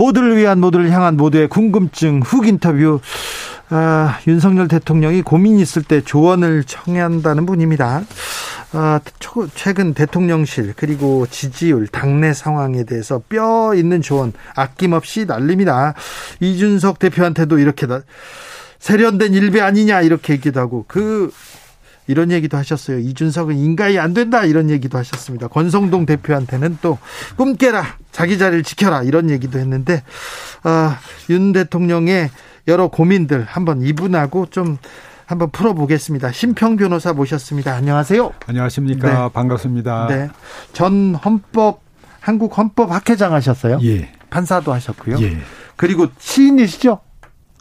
모두를 위한 모두를 향한 모두의 궁금증 훅 인터뷰 아, 윤석열 대통령이 고민 있을 때 조언을 청한다는 분입니다. 아, 최근 대통령실 그리고 지지율 당내 상황에 대해서 뼈 있는 조언 아낌없이 날립니다. 이준석 대표한테도 이렇게 세련된 일배 아니냐 이렇게 얘기도 하고 그 이런 얘기도 하셨어요. 이준석은 인가이 안 된다 이런 얘기도 하셨습니다. 권성동 대표한테는 또 꿈깨라 자기 자리를 지켜라 이런 얘기도 했는데 아, 윤 대통령의 여러 고민들 한번 이분하고 좀 한번 풀어보겠습니다. 심평 변호사 모셨습니다. 안녕하세요. 안녕하십니까. 네. 반갑습니다. 네. 전 헌법 한국 헌법 학회장 하셨어요. 예. 판사도 하셨고요. 예. 그리고 시인이시죠?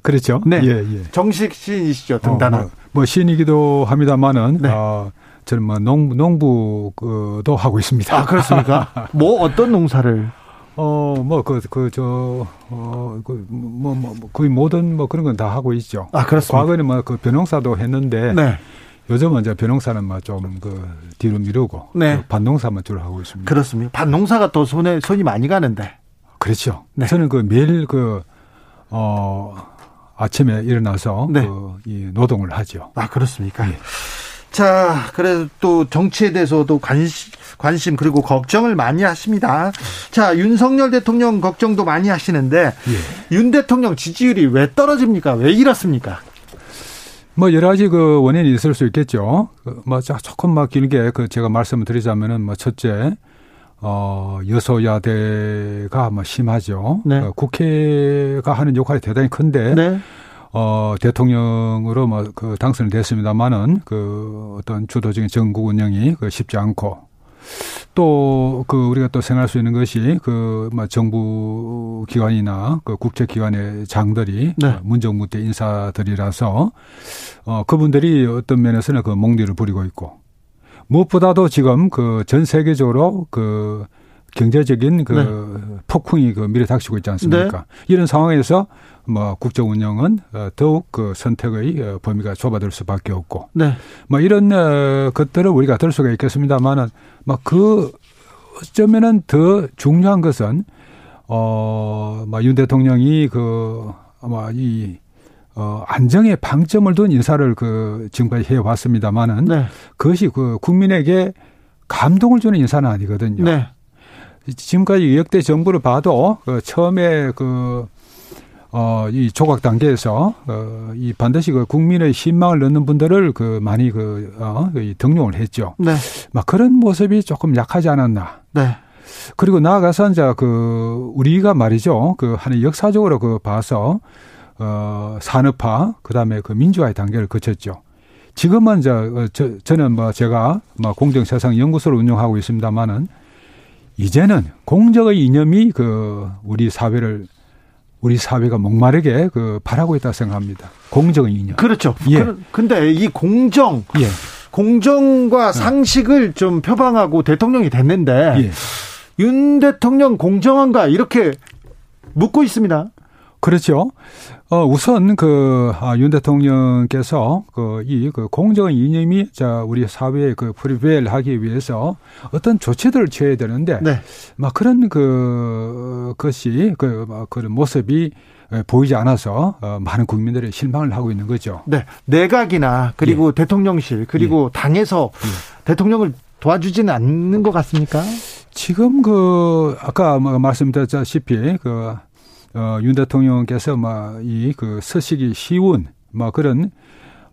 그렇죠. 네. 예, 예. 정식 시인이시죠. 등단한. 어, 뭐, 뭐, 시인이기도 합니다만은 네. 어, 저는 뭐 농, 농부도 하고 있습니다. 아, 그렇습니까? 뭐 어떤 농사를? 어, 뭐, 그, 그, 저, 어, 그, 뭐, 뭐, 뭐 거의 모든 뭐 그런 건 다 하고 있죠. 아, 그렇습니다. 과거에는 뭐 그 변농사도 했는데. 네. 요즘은 이제 변농사는 뭐좀그 뒤로 미루고. 네. 그 반농사만 주로 하고 있습니다. 그렇습니다. 반농사가 또 손에, 손이 많이 가는데. 그렇죠. 네. 저는 그 매일 그, 어, 아침에 일어나서 네. 그 이 노동을 하죠. 아 그렇습니까? 예. 자, 그래도 또 정치에 대해서도 관심, 관심 그리고 걱정을 많이 하십니다. 자, 윤석열 대통령 걱정도 많이 하시는데 예. 윤 대통령 지지율이 왜 떨어집니까? 왜 이렇습니까? 뭐 여러 가지 그 원인이 있을 수 있겠죠. 그뭐 조금 막 길게 그 제가 말씀을 드리자면은 뭐 첫째 어, 여소야대가 뭐 심하죠. 네. 어, 국회가 하는 역할이 대단히 큰데, 네. 어, 대통령으로 뭐 그 당선이 됐습니다만은 그 어떤 주도적인 정국 운영이 그 쉽지 않고, 또 그 우리가 또 생각할 수 있는 것이 그뭐 정부 기관이나 그 국제 기관의 장들이 네. 그 문정부 때 인사들이라서 어 그분들이 어떤 면에서는 그 몽디를 부리고 있고 무엇보다도 지금 그 전 세계적으로 그 경제적인 그 네. 폭풍이 그 미래 닥치고 있지 않습니까? 네. 이런 상황에서 뭐 국정 운영은 어, 더욱 그 선택의 어, 범위가 좁아질 수밖에 없고, 네. 뭐 이런 어, 것들을 우리가 들 수가 있겠습니다만은, 뭐그 어쩌면은 더 중요한 것은 어뭐윤 대통령이 그 아마 이 어, 안정의 방점을 둔 인사를 그 지금까지 해왔습니다만은 네. 그것이 그 국민에게 감동을 주는 인사는 아니거든요. 네. 지금까지 역대 정부를 봐도 그 처음에 그 어, 이 조각 단계에서, 어, 이 반드시 그 국민의 신망을 넣는 분들을 그 많이 그, 어, 이 등용을 했죠. 네. 막 그런 모습이 조금 약하지 않았나. 네. 그리고 나아가서 이제 그, 우리가 말이죠. 그, 하는 역사적으로 그 봐서 어, 산업화, 그 다음에 그 민주화의 단계를 거쳤죠. 지금은 저, 어, 저, 저는 뭐 제가 뭐 공정세상 연구소를 운영하고 있습니다만은 이제는 공정의 이념이 그 우리 사회를 우리 사회가 목마르게 그 바라고 있다 생각합니다. 공정의 이념. 그렇죠. 예. 근데 이 공정, 예. 공정과 어. 상식을 좀 표방하고 대통령이 됐는데 예. 윤 대통령 공정한가 이렇게 묻고 있습니다. 그렇죠. 어, 우선 그, 아, 윤 대통령께서 그, 이, 그, 공정의 이념이 자, 우리 사회에 그, 프리벨 하기 위해서 어떤 조치들을 취해야 되는데, 네. 막 그런 그, 것이, 그, 그런 모습이 보이지 않아서 어, 많은 국민들이 실망을 하고 있는 거죠. 네. 내각이나 그리고 예. 대통령실 그리고 예. 당에서 예. 대통령을 도와주지는 않는 것 같습니까? 지금 그 아까 뭐 말씀드렸다시피 그 어, 윤 대통령께서 막이그 서식이 쉬운 뭐 그런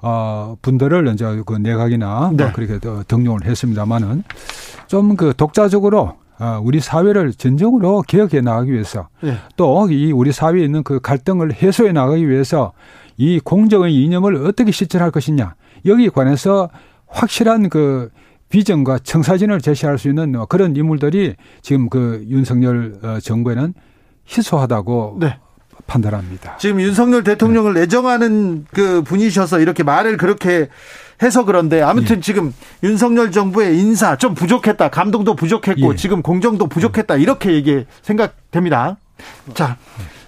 어, 분들을 이제 그 내각이나 네. 뭐 그렇게 등용을 했습니다만은 좀 그 독자적으로 어, 우리 사회를 진정으로 개혁해 나가기 위해서 네. 또이 우리 사회에 있는 그 갈등을 해소해 나가기 위해서 이 공정의 이념을 어떻게 실천할 것이냐 여기에 관해서 확실한 그 비전과 청사진을 제시할 수 있는 그런 인물들이 지금 그 윤석열 어, 정부에는 희소하다고 네. 판단합니다. 지금 윤석열 대통령을 네. 내정하는 그 분이셔서 이렇게 말을 그렇게 해서 그런데 아무튼 예. 지금 윤석열 정부의 인사 좀 부족했다. 감동도 부족했고 예. 지금 공정도 부족했다. 이렇게 얘기 생각됩니다. 자,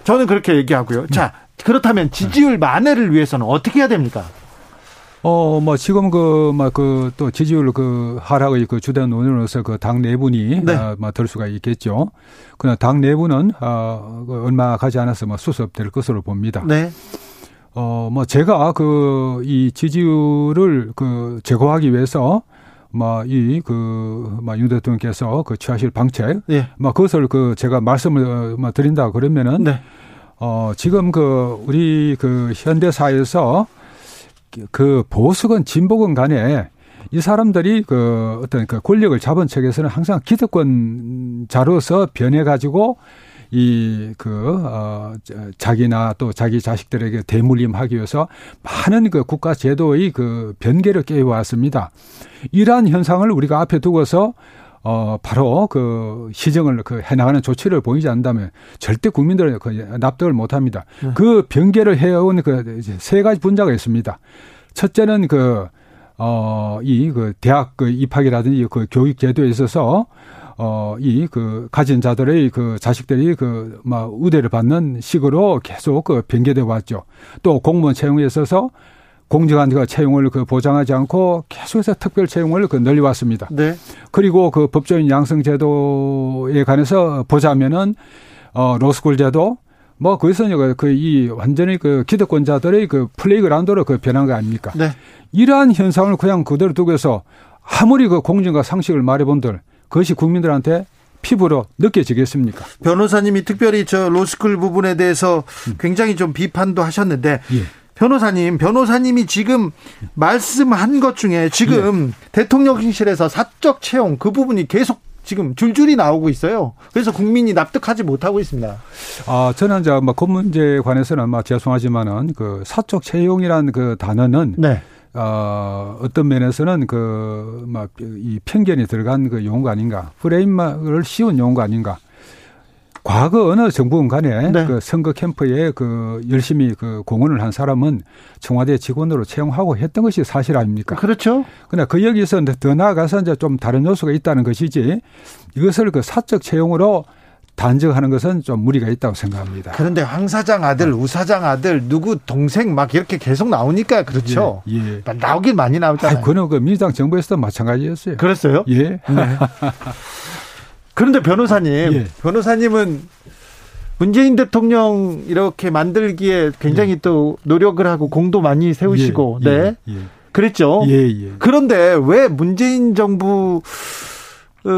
저는 그렇게 얘기하고요. 자, 그렇다면 지지율 만회를 위해서는 어떻게 해야 됩니까? 어, 뭐, 지금 그, 막, 그, 또 지지율 그 하락의 그 주된 원인으로서 그 당 내분이, 네. 아, 뭐, 될 수가 있겠죠. 그러나 당 내분은, 아, 그 얼마 가지 않아서 뭐 수습될 것으로 봅니다. 네. 어, 뭐, 제가 그, 이 지지율을 그 제거하기 위해서, 뭐, 이, 그, 뭐, 윤 대통령께서 그 취하실 방책, 네. 뭐, 그것을 그 제가 말씀을 뭐 드린다 그러면은, 네. 어, 지금 그, 우리 그 현대사에서 그 보수건 진보건 간에 이 사람들이 그 어떤 그 권력을 잡은 측에서는 항상 기득권자로서 변해가지고 이, 그, 어, 자기나 또 자기 자식들에게 대물림하기 위해서 많은 그 국가 제도의 그 변개를 깨워왔습니다. 이러한 현상을 우리가 앞에 두고서 어, 바로 그 시정을 그 해나가는 조치를 보이지 않는다면 절대 국민들은 그 납득을 못 합니다. 네. 그 변개를 해온 그 세 가지 분자가 있습니다. 첫째는 그, 어, 이 그 대학 그 입학이라든지 그 교육 제도에 있어서 어, 이 그 가진 자들의 그 자식들이 그, 막 우대를 받는 식으로 계속 그 변개돼 왔죠. 또 공무원 채용에 있어서 공정한 그 채용을 그 보장하지 않고 계속해서 특별 채용을 그 늘려왔습니다. 네. 그리고 그 법조인 양성 제도에 관해서 보자면은 어 로스쿨 제도 뭐 거기서는 그이 완전히 그 기득권자들의 그 playground로 그 변한 거 아닙니까? 네. 이러한 현상을 그냥 그대로 두고서 아무리 그 공정과 상식을 말해본들 그것이 국민들한테 피부로 느껴지겠습니까? 변호사님이 특별히 저 로스쿨 부분에 대해서 음. 굉장히 좀 비판도 하셨는데 예. 변호사님, 변호사님이 지금 말씀한 것 중에 지금 예. 대통령실에서 사적 채용 그 부분이 계속 지금 줄줄이 나오고 있어요. 그래서 국민이 납득하지 못하고 있습니다. 아, 저는 이제 뭐, 그 문제에 관해서는 막 죄송하지만은 그 사적 채용이라는 그 단어는 네. 어, 어떤 면에서는 그, 막, 이 편견이 들어간 그 용어가 아닌가. 프레임을 씌운 용어가 아닌가. 과거 어느 정부건 간에 네. 그 선거 캠프에 그 열심히 그 공헌을 한 사람은 청와대 직원으로 채용하고 했던 것이 사실 아닙니까? 그렇죠. 그러나 그 여기서 더 나아가서 이제 좀 다른 요소가 있다는 것이지 이것을 그 사적 채용으로 단정하는 것은 좀 무리가 있다고 생각합니다. 그런데 황 사장 아들, 우 사장 아들, 누구 동생 막 이렇게 계속 나오니까 그렇죠. 예. 예. 나오긴 많이 나오잖아요. 그는 그 민주당 정부에서도 마찬가지였어요. 그랬어요? 예. 네. 그런데 변호사님, 예. 변호사님은 문재인 대통령 이렇게 만들기에 굉장히 예. 또 노력을 하고 공도 많이 세우시고, 예. 네. 예. 예. 그랬죠. 예, 그런데 왜 문재인 정부가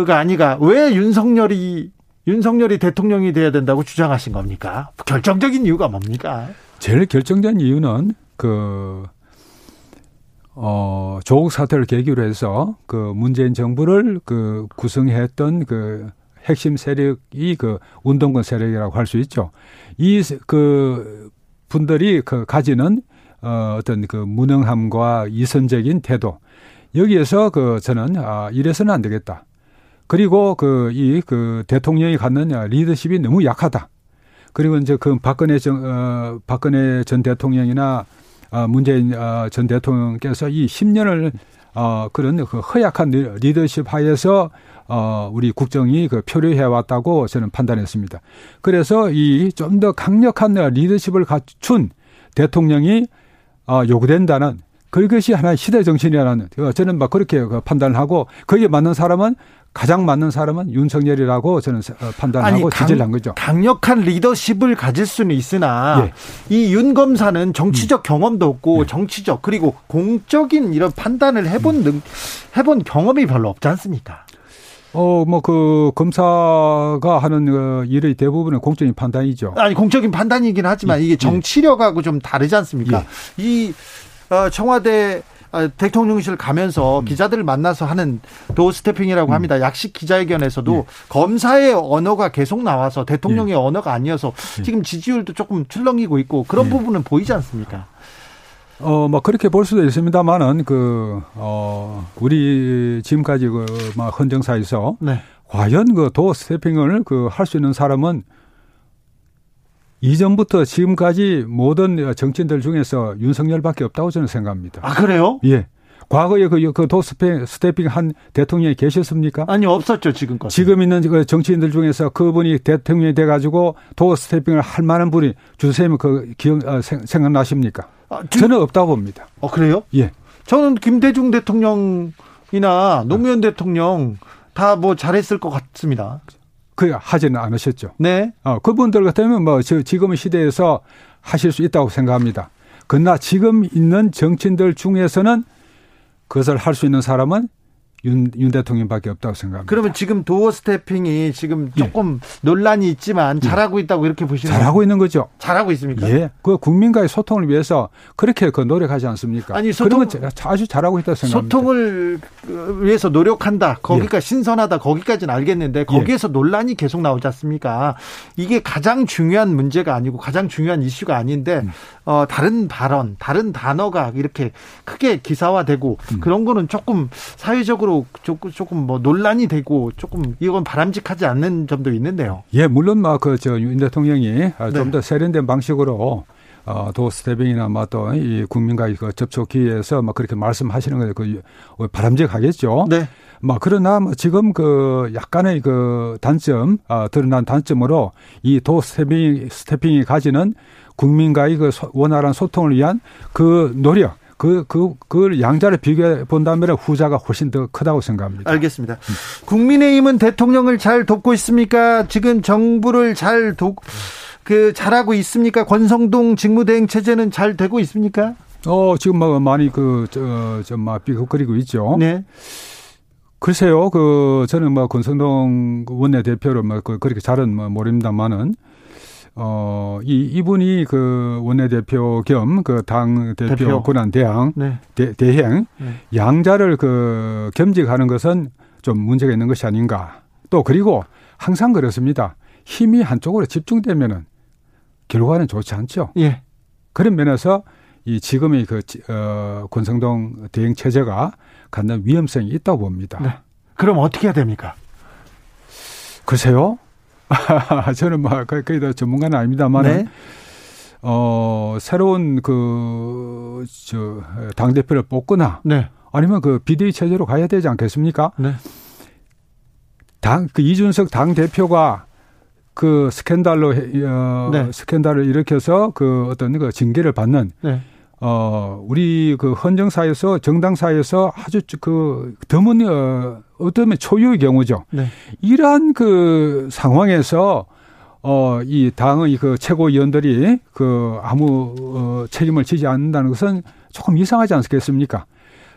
아니가 왜 윤석열이 윤석열이 대통령이 돼야 된다고 주장하신 겁니까? 결정적인 이유가 뭡니까? 제일 결정적인 이유는 그 어, 조국 사태를 계기로 해서 그 문재인 정부를 그 구성했던 그 핵심 세력이 그 운동권 세력이라고 할 수 있죠. 이 그 분들이 그 가지는 어, 어떤 그 무능함과 이선적인 태도 여기에서 그 저는 아, 이래서는 안 되겠다. 그리고 그 이그 그 대통령이 갖는 리더십이 너무 약하다. 그리고 이제 그 박근혜 정, 어, 박근혜 전 대통령이나 어, 문재인 어, 전 대통령께서 이 10년을 어, 그런 그 허약한 리더십 하에서 어, 우리 국정이 그 표류해 왔다고 저는 판단했습니다. 그래서 이 좀 더 강력한 리더십을 갖춘 대통령이 어, 요구된다는 그것이 하나의 시대 정신이라는 저는 막 그렇게 그 판단을 하고 거기에 맞는 사람은 가장 맞는 사람은 윤석열이라고 저는 어, 판단하고 아니, 지지를 한 거죠. 강력한 리더십을 가질 수는 있으나 예. 이윤 검사는 정치적 음. 경험도 없고 예. 정치적 그리고 공적인 이런 판단을 해본 음. 능, 해본 경험이 별로 없지 않습니까? 어, 뭐, 그, 검사가 하는 그 일의 대부분은 공적인 판단이죠. 아니, 공적인 판단이긴 하지만 예. 이게 예. 정치력하고 좀 다르지 않습니까? 예. 이, 어, 청와대 아, 대통령실 가면서 음. 기자들을 만나서 하는 도스태핑이라고 음. 합니다. 약식 기자회견에서도 예. 검사의 언어가 계속 나와서 대통령의 예. 언어가 아니어서 예. 지금 지지율도 조금 출렁이고 있고 그런 예. 부분은 보이지 않습니까? 어, 뭐, 그렇게 볼 수도 있습니다만은, 그, 어, 우리 지금까지 그, 막, 헌정사에서, 네. 과연 그도 스태핑을 그, 할 수 있는 사람은 이전부터 지금까지 모든 정치인들 중에서 윤석열밖에 없다고 저는 생각합니다. 아 그래요? 예. 과거에 그, 그 도스페, 스태핑 한 대통령이 계셨습니까? 아니, 없었죠, 지금까지. 지금 있는 그 정치인들 중에서 그분이 대통령이 돼가지고 도 스태핑을 할 만한 분이 주세님 그 기억, 어, 생각나십니까? 아, 지 저는 없다고 봅니다. 어, 그래요? 예. 저는 김대중 대통령이나 노무현 아. 대통령 다 뭐 잘했을 것 같습니다. 그 하지는 않으셨죠. 네. 어, 그분들 같으면 뭐 지금 시대에서 하실 수 있다고 생각합니다. 그러나 지금 있는 정치인들 중에서는 그것을 할 수 있는 사람은 윤, 윤 대통령밖에 없다고 생각합니다. 그러면 지금 도어 스태핑이 지금 예. 조금 예. 논란이 있지만 잘하고 있다고 이렇게 보시는 잘하고 있는 거죠. 잘하고 있습니까? 예. 그 국민과의 소통을 위해서 그렇게 그 노력하지 않습니까? 아니, 소통, 그런 아주 잘하고 있다고 생각합니다. 소통을 위해서 노력한다. 거기가 예. 신선하다. 거기까지는 알겠는데 거기에서 예. 논란이 계속 나오지 않습니까? 이게 가장 중요한 문제가 아니고 가장 중요한 이슈가 아닌데 음. 어, 다른 발언, 다른 단어가 이렇게 크게 기사화되고 음. 그런 거는 조금 사회적으로 조금, 조금 뭐 논란이 되고 조금 이건 바람직하지 않는 점도 있는데요. 예, 물론 막그저윤 대통령이 아, 좀더 네. 세련된 방식으로 어, 도스태빙이나 뭐또이 국민과의 그 접촉 기회에서 막 그렇게 말씀하시는 거그 바람직하겠죠. 네. 뭐 그러나 뭐 지금 그 약간의 그 단점, 아, 드러난 단점으로 이 도스태빙 스태핑이 가지는 국민과의 그 원활한 소통을 위한 그 노력, 그, 그, 그 양자를 비교해 본다면 후자가 훨씬 더 크다고 생각합니다. 알겠습니다. 음. 국민의힘은 대통령을 잘 돕고 있습니까? 지금 정부를 잘 돕, 그, 잘하고 있습니까? 권성동 직무대행 체제는 잘 되고 있습니까? 어, 지금 뭐 많이 그, 저, 좀, 막 비극거리고 있죠. 네. 글쎄요, 그, 저는 뭐 권성동 원내대표로 뭐 그, 그렇게 잘은 뭐 모릅니다만은 어, 이, 이분이 그 원내대표 겸 그 당 대표, 대표. 권한 대항, 네. 대, 대행, 네. 양자를 그 겸직하는 것은 좀 문제가 있는 것이 아닌가. 또 그리고 항상 그렇습니다. 힘이 한쪽으로 집중되면은 결과는 좋지 않죠. 예. 그런 면에서 이 지금의 그, 어, 권성동 대행 체제가 갖는 위험성이 있다고 봅니다. 네. 그럼 어떻게 해야 됩니까? 글쎄요. 저는 뭐 거의 다 전문가는 아닙니다만 네. 어 새로운 그 저 당 대표를 뽑거나 네. 아니면 그 비대위 체제로 가야 되지 않겠습니까? 네. 당 그 이준석 당 대표가 그 스캔들로 어, 네. 스캔들을 일으켜서 그 어떤 그 징계를 받는 네. 어, 우리 그 헌정사에서 정당사에서 아주 그 드문 어, 어떤 초유의 경우죠. 네. 이러한 그 상황에서 어, 이 당의 그 최고위원들이 그 아무 어, 책임을 지지 않는다는 것은 조금 이상하지 않겠습니까?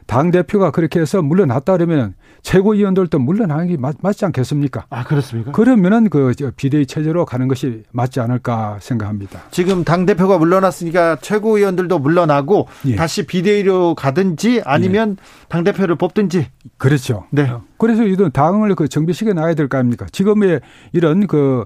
당 대표가 그렇게 해서 물러났다 그러면 최고위원들도 물러나는 게 맞, 지 않겠습니까? 아 그렇습니까? 그러면은 그 비대위 체제로 가는 것이 맞지 않을까 생각합니다. 지금 당 대표가 물러났으니까 최고위원들도 물러나고 예. 다시 비대위로 가든지 아니면 예. 당 대표를 뽑든지. 그렇죠. 네. 그래서 이런 당을 그 정비시켜 놔야 될 거 아닙니까? 지금의 이런 그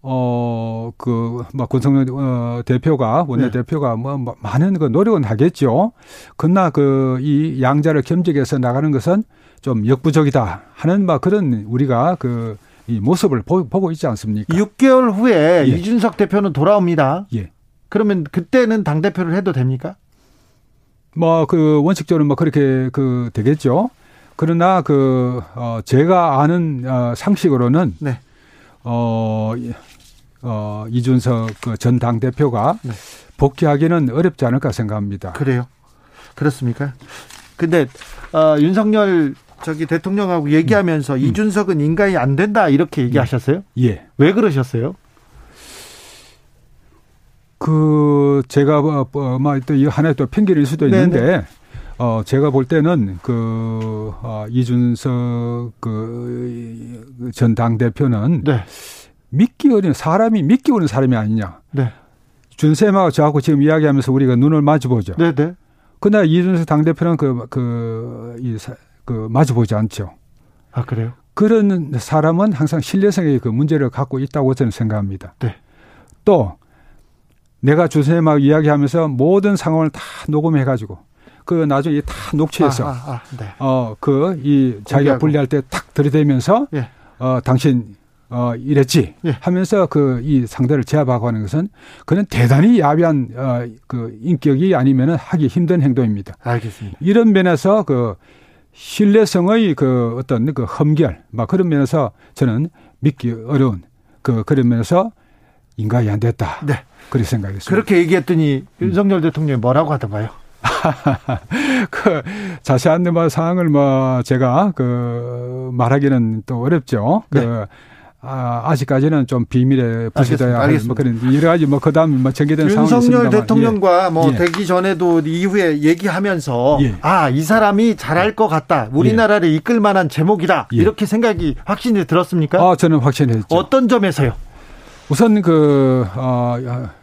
어, 그, 뭐, 권성열 어, 대표가, 원내대표가 네. 뭐, 뭐, 많은 그 노력은 하겠죠. 그러나 그, 이 양자를 겸직해서 나가는 것은 좀 역부족이다 하는 막 그런 우리가 그, 이 모습을 보, 고 있지 않습니까? 6개월 후에 예. 이준석 대표는 돌아옵니다. 예. 그러면 그때는 당대표를 해도 됩니까? 뭐, 그, 원칙적으로 뭐 그렇게 그, 되겠죠. 그러나 그, 어, 제가 아는 어, 상식으로는. 네. 어, 어, 이준석 그 전 당대표가 네. 복귀하기는 어렵지 않을까 생각합니다. 그래요? 그렇습니까? 근데, 어, 윤석열 저기 대통령하고 얘기하면서 음. 이준석은 인간이 안 된다 이렇게 얘기하셨어요? 예. 왜 그러셨어요? 그 제가 뭐또이 하나의 또 편견일 수도 네, 있는데 네네. 어 제가 볼 때는 그 어, 이준석 그전 당 대표는 네. 믿기 어려운 사람이 믿기 어려운 사람이 아니냐. 네. 준쌤하고 저하고 지금 이야기하면서 우리가 눈을 마주보죠. 네네. 네. 그러나 이준석 당대표는 그, 그, 이, 그, 마주보지 않죠. 아, 그래요? 그런 사람은 항상 신뢰성의 그 문제를 갖고 있다고 저는 생각합니다. 네. 또, 내가 주선생님하고 이야기하면서 모든 상황을 다 녹음해가지고, 그 나중에 다 녹취해서, 아, 아, 아, 네. 어, 그, 이 자기가 분리할 때 탁 들이대면서, 예. 어, 당신 어, 이랬지 예. 하면서 그 이 상대를 제압하고 하는 것은 그는 대단히 야비한 어, 그 인격이 아니면은 하기 힘든 행동입니다. 알겠습니다. 이런 면에서 그 신뢰성의 그 어떤 그 험결 막 그런 면에서 저는 믿기 어려운 그 그런 면에서 인가이 안 됐다. 네. 그렇게 생각했습니다. 그렇게 얘기했더니 윤석열 대통령이 뭐라고 하던가요? 그 자세한 뭐 사항을 뭐 제가 그 말하기는 또 어렵죠. 그 네. 그 아, 아직까지는 좀 비밀에 부시져야 할뭐 그런 여러 가지 뭐 그다음 뭐 전개된 상황이 윤석열 대통령과 예. 뭐 예. 되기 전에도 이후에 얘기하면서 예. 아이 사람이 잘할 것 같다 우리나라를 예. 이끌 만한 제목이다 예. 이렇게 생각이 확신이 들었습니까? 아 저는 확신했죠. 어떤 점에서요? 우선 그, 어,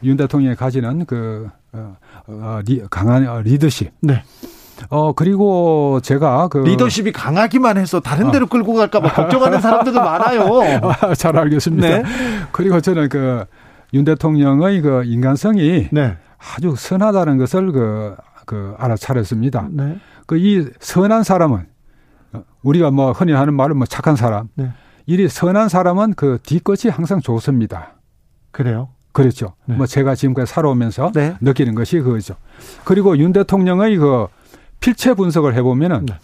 윤 대통령이 가지는 그, 어, 어, 리, 강한 어, 리더십. 네. 어, 그리고 제가 그. 리더십이 강하기만 해서 다른 데로 어. 끌고 갈까봐 걱정하는 사람들도 많아요. 아, 잘 알겠습니다. 네. 그리고 저는 그 윤 대통령의 그 인간성이 네. 아주 선하다는 것을 그, 그 알아차렸습니다. 네. 그이 선한 사람은 우리가 뭐 흔히 하는 말은 뭐 착한 사람. 네. 이 선한 사람은 그 뒤끝이 항상 좋습니다. 그래요? 그렇죠. 네. 뭐 제가 지금까지 살아오면서 네. 느끼는 것이 그거죠. 그리고 윤 대통령의 그 필체 분석을 해보면은 네.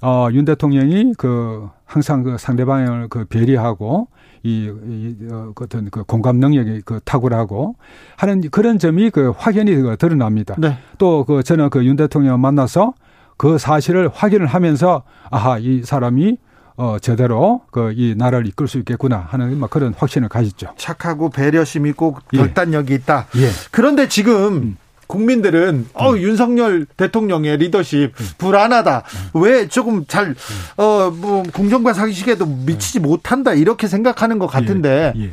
어, 윤 대통령이 그 항상 그 상대방을 그 배려하고 이, 이 어, 어떤 그 공감 능력이 그 탁월하고 하는 그런 점이 그 확연히 그 드러납니다. 네. 또그 저는 그 윤 대통령 만나서 그 사실을 확인을 하면서 아하 이 사람이 어, 제대로 그 이 나라를 이끌 수 있겠구나 하는 막 그런 확신을 가졌죠. 착하고 배려심 있고 예. 결단력이 예. 있다. 예. 그런데 지금 음. 국민들은 어 음. 윤석열 대통령의 리더십 음. 불안하다. 음. 왜 조금 잘 어 뭐 공정과 상식에도 미치지 못한다 이렇게 생각하는 것 같은데. 예. 예.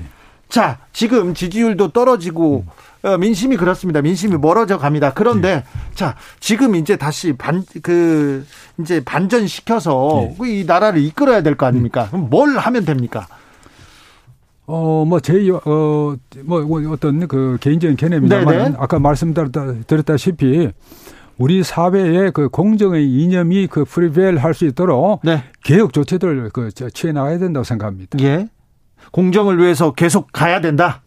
자, 지금 지지율도 떨어지고 음. 어, 민심이 그렇습니다. 민심이 멀어져 갑니다. 그런데 네. 자 지금 이제 다시 반 그 이제 반전시켜서 네. 이 나라를 이끌어야 될 거 아닙니까? 그럼 뭘 하면 됩니까? 어, 뭐, 제, 어, 뭐, 뭐 어떤 그 개인적인 네. 아까 말씀드렸다시피, 우리 사회의 그 공정의 이념이 그 프리벨 할 수 있도록 네. 개혁 조치들 그 취해 나가야 된다고 생각합니다. 예. 공정을 위해서 계속 가야 된다.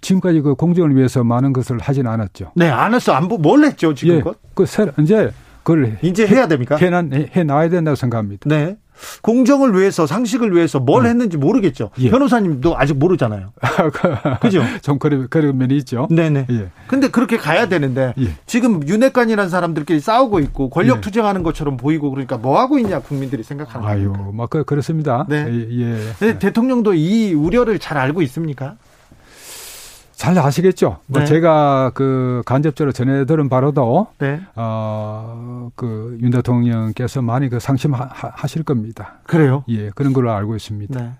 지금까지 그 공정을 위해서 많은 것을 하진 않았죠. 네, 안 했어. 안, 뭘 했죠, 지금껏? 예, 그, 새, 이제, 그걸. 이제 해야 됩니까? 해, 해, 해 나야 된다고 생각합니다. 네. 공정을 위해서 상식을 위해서 뭘 음. 했는지 모르겠죠. 예. 변호사님도 아직 모르잖아요. 그죠? 좀 그런, 그런 면이 있죠. 네네. 예. 근데 그렇게 가야 되는데 예. 지금 윤핵관이라는 사람들끼리 싸우고 있고 권력 예. 투쟁하는 것처럼 보이고 그러니까 뭐 하고 있냐 국민들이 생각하는 아유, 막 그, 그렇습니다. 네. 예. 예. 대통령도 이 우려를 잘 알고 있습니까? 잘 아시겠죠. 뭐 네. 뭐 제가 그 간접적으로 전해 들은 바로도 네. 어그 윤 대통령께서 많이 그 상심하실 겁니다. 그래요? 예, 그런 걸로 알고 있습니다. 네.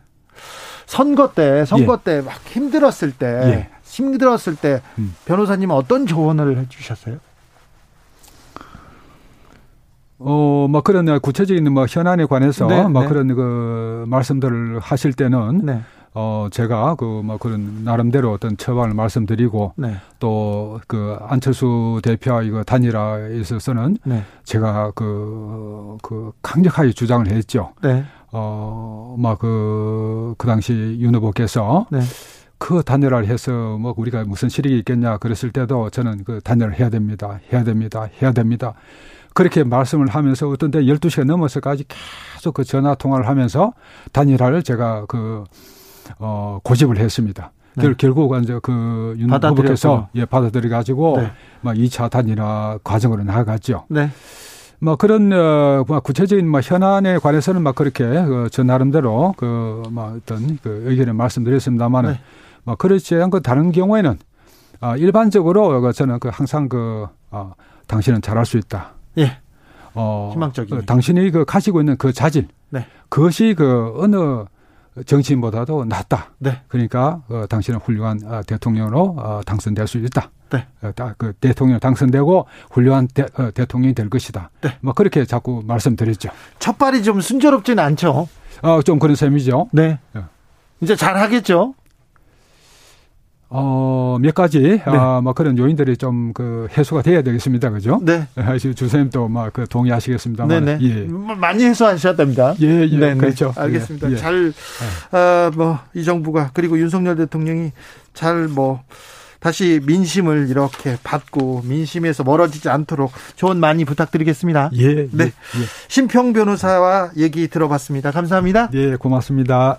선거 때 선거 예. 때막 힘들었을 때 예. 힘들었을 때 음. 변호사님은 어떤 조언을 해 주셨어요? 어, 뭐 그런 구체적인 뭐 현안에 관해서 네, 뭐 네. 그런 그 말씀들을 하실 때는 네. 어, 제가 그, 뭐 그런 나름대로 어떤 처방을 말씀드리고 네. 또그 안철수 대표와 이거 단일화에 있어서는 네. 제가 그, 그 강력하게 주장을 했죠. 네. 어, 막 그, 그 당시 윤 후보께서 네. 그 단일화를 해서 뭐 우리가 무슨 실익이 있겠냐 그랬을 때도 저는 그 단일화를 해야 됩니다. 해야 됩니다. 해야 됩니다. 그렇게 말씀을 하면서 어떤 때 12시가 넘어서까지 계속 그 전화 통화를 하면서 단일화를 제가 그 어, 고집을 했습니다. 네. 결국 이제 그윤 후보께서 예, 받아들여 가지고 네. 막 2차 단일화 과정으로 나아갔죠. 네. 뭐 그런 어, 뭐 구체적인 뭐 현안에 관해서는 막 그렇게 그저 나름대로 그뭐 어떤 그 의견을 말씀드렸습니다만은 네. 뭐 그렇지 않고 다른 경우에는 아 일반적으로 그 저는 그 항상 그 어, 당신은 잘할 수 있다. 예. 어, 희망적인. 그 당신이 그 가지고 있는 그 자질. 네. 그것이 그 어느 정치인보다도 낫다. 네. 그러니까 어, 당신은 훌륭한 어, 대통령으로 어, 당선될 수 있다. 네. 어, 그 대통령 당선되고 훌륭한 대, 어, 대통령이 될 것이다. 네. 뭐 그렇게 자꾸 말씀드렸죠. 첫 발이 좀 순조롭지는 않죠. 어, 좀 그런 셈이죠. 네. 어. 이제 잘 하겠죠. 어, 몇 가지, 네. 아, 뭐 그런 요인들이 좀 그 해소가 돼야 되겠습니다. 그죠? 네. 주선생님도 막그 동의하시겠습니다만. 네네. 예. 뭐 많이 해소하셨답니다. 예, 예. 네네. 그렇죠. 알겠습니다. 예. 잘, 어, 뭐, 이 정부가, 그리고 윤석열 대통령이 잘 뭐, 다시 민심을 이렇게 받고 민심에서 멀어지지 않도록 조언 많이 부탁드리겠습니다. 예. 네. 예, 예. 심평 변호사와 얘기 들어봤습니다. 감사합니다. 예, 고맙습니다.